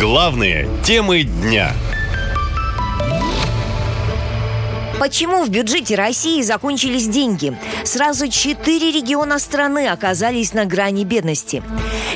Главные темы дня. Почему в бюджете России закончились деньги? Сразу четыре региона страны оказались на грани бедности.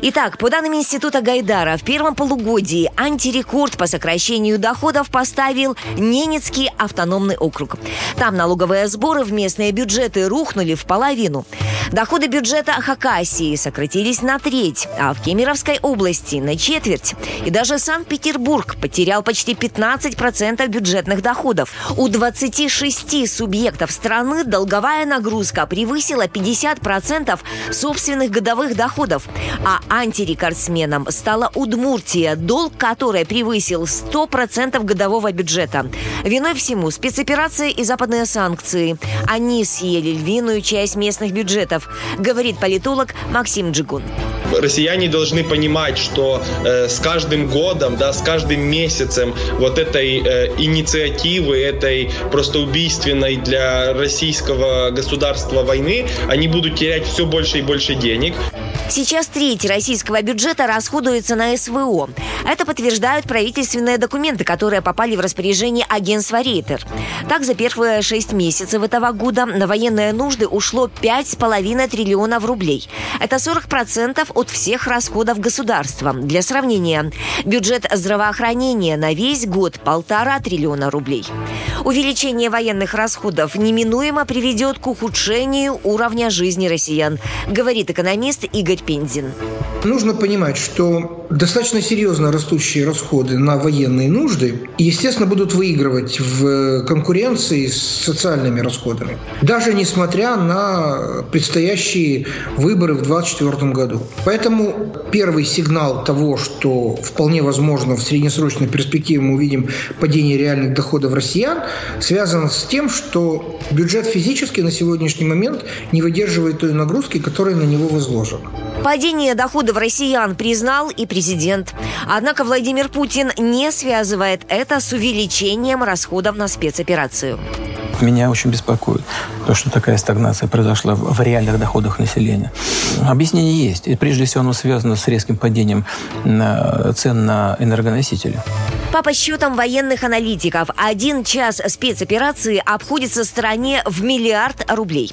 Итак, по данным Института Гайдара, в первом полугодии антирекорд по сокращению доходов поставил Ненецкий автономный округ. Там налоговые сборы в местные бюджеты рухнули в половину. Доходы бюджета Хакасии сократились на треть, а в Кемеровской области на четверть. И даже Санкт-Петербург потерял почти 15% бюджетных доходов. У 26 субъектов страны долговая нагрузка превысила 50% собственных годовых доходов, а антирекордсменом стала Удмуртия, долг которой превысил 100% годового бюджета. Виной всему спецоперация и западные санкции. Они съели львиную часть местных бюджетов, говорит политолог Максим Джигун россияне должны понимать, что э, с каждым годом, да, с каждым месяцем вот этой э, инициативы, этой просто убийственной для российского государства войны, они будут терять все больше и больше денег. Сейчас треть российского бюджета расходуется на СВО. Это подтверждают правительственные документы, которые попали в распоряжение агентства Рейтер. Так, за первые шесть месяцев этого года на военные нужды ушло 5,5 триллионов рублей. Это 40% от всех расходов государства. Для сравнения, бюджет здравоохранения на весь год полтора триллиона рублей. Увеличение военных расходов неминуемо приведет к ухудшению уровня жизни россиян, говорит экономист Игорь Пензин. Нужно понимать, что достаточно серьезно растущие расходы на военные нужды, естественно, будут выигрывать в конкуренции с социальными расходами. Даже несмотря на предстоящие выборы в 2024 году. Поэтому первый сигнал того, что вполне возможно в среднесрочной перспективе мы увидим падение реальных доходов россиян, связан с тем, что бюджет физически на сегодняшний момент не выдерживает той нагрузки, которая на него возложена. Падение доходов россиян признал и президент. Однако Владимир Путин не связывает это с увеличением расходов на спецоперацию меня очень беспокоит то, что такая стагнация произошла в реальных доходах населения. Объяснение есть. И прежде всего оно связано с резким падением цен на энергоносители. По подсчетам военных аналитиков, один час спецоперации обходится стране в миллиард рублей.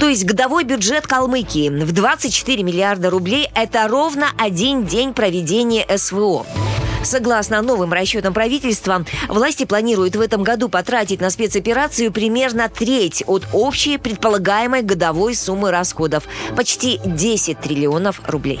То есть годовой бюджет Калмыкии в 24 миллиарда рублей – это ровно один день проведения СВО. Согласно новым расчетам правительства, власти планируют в этом году потратить на спецоперацию примерно треть от общей предполагаемой годовой суммы расходов – почти 10 триллионов рублей.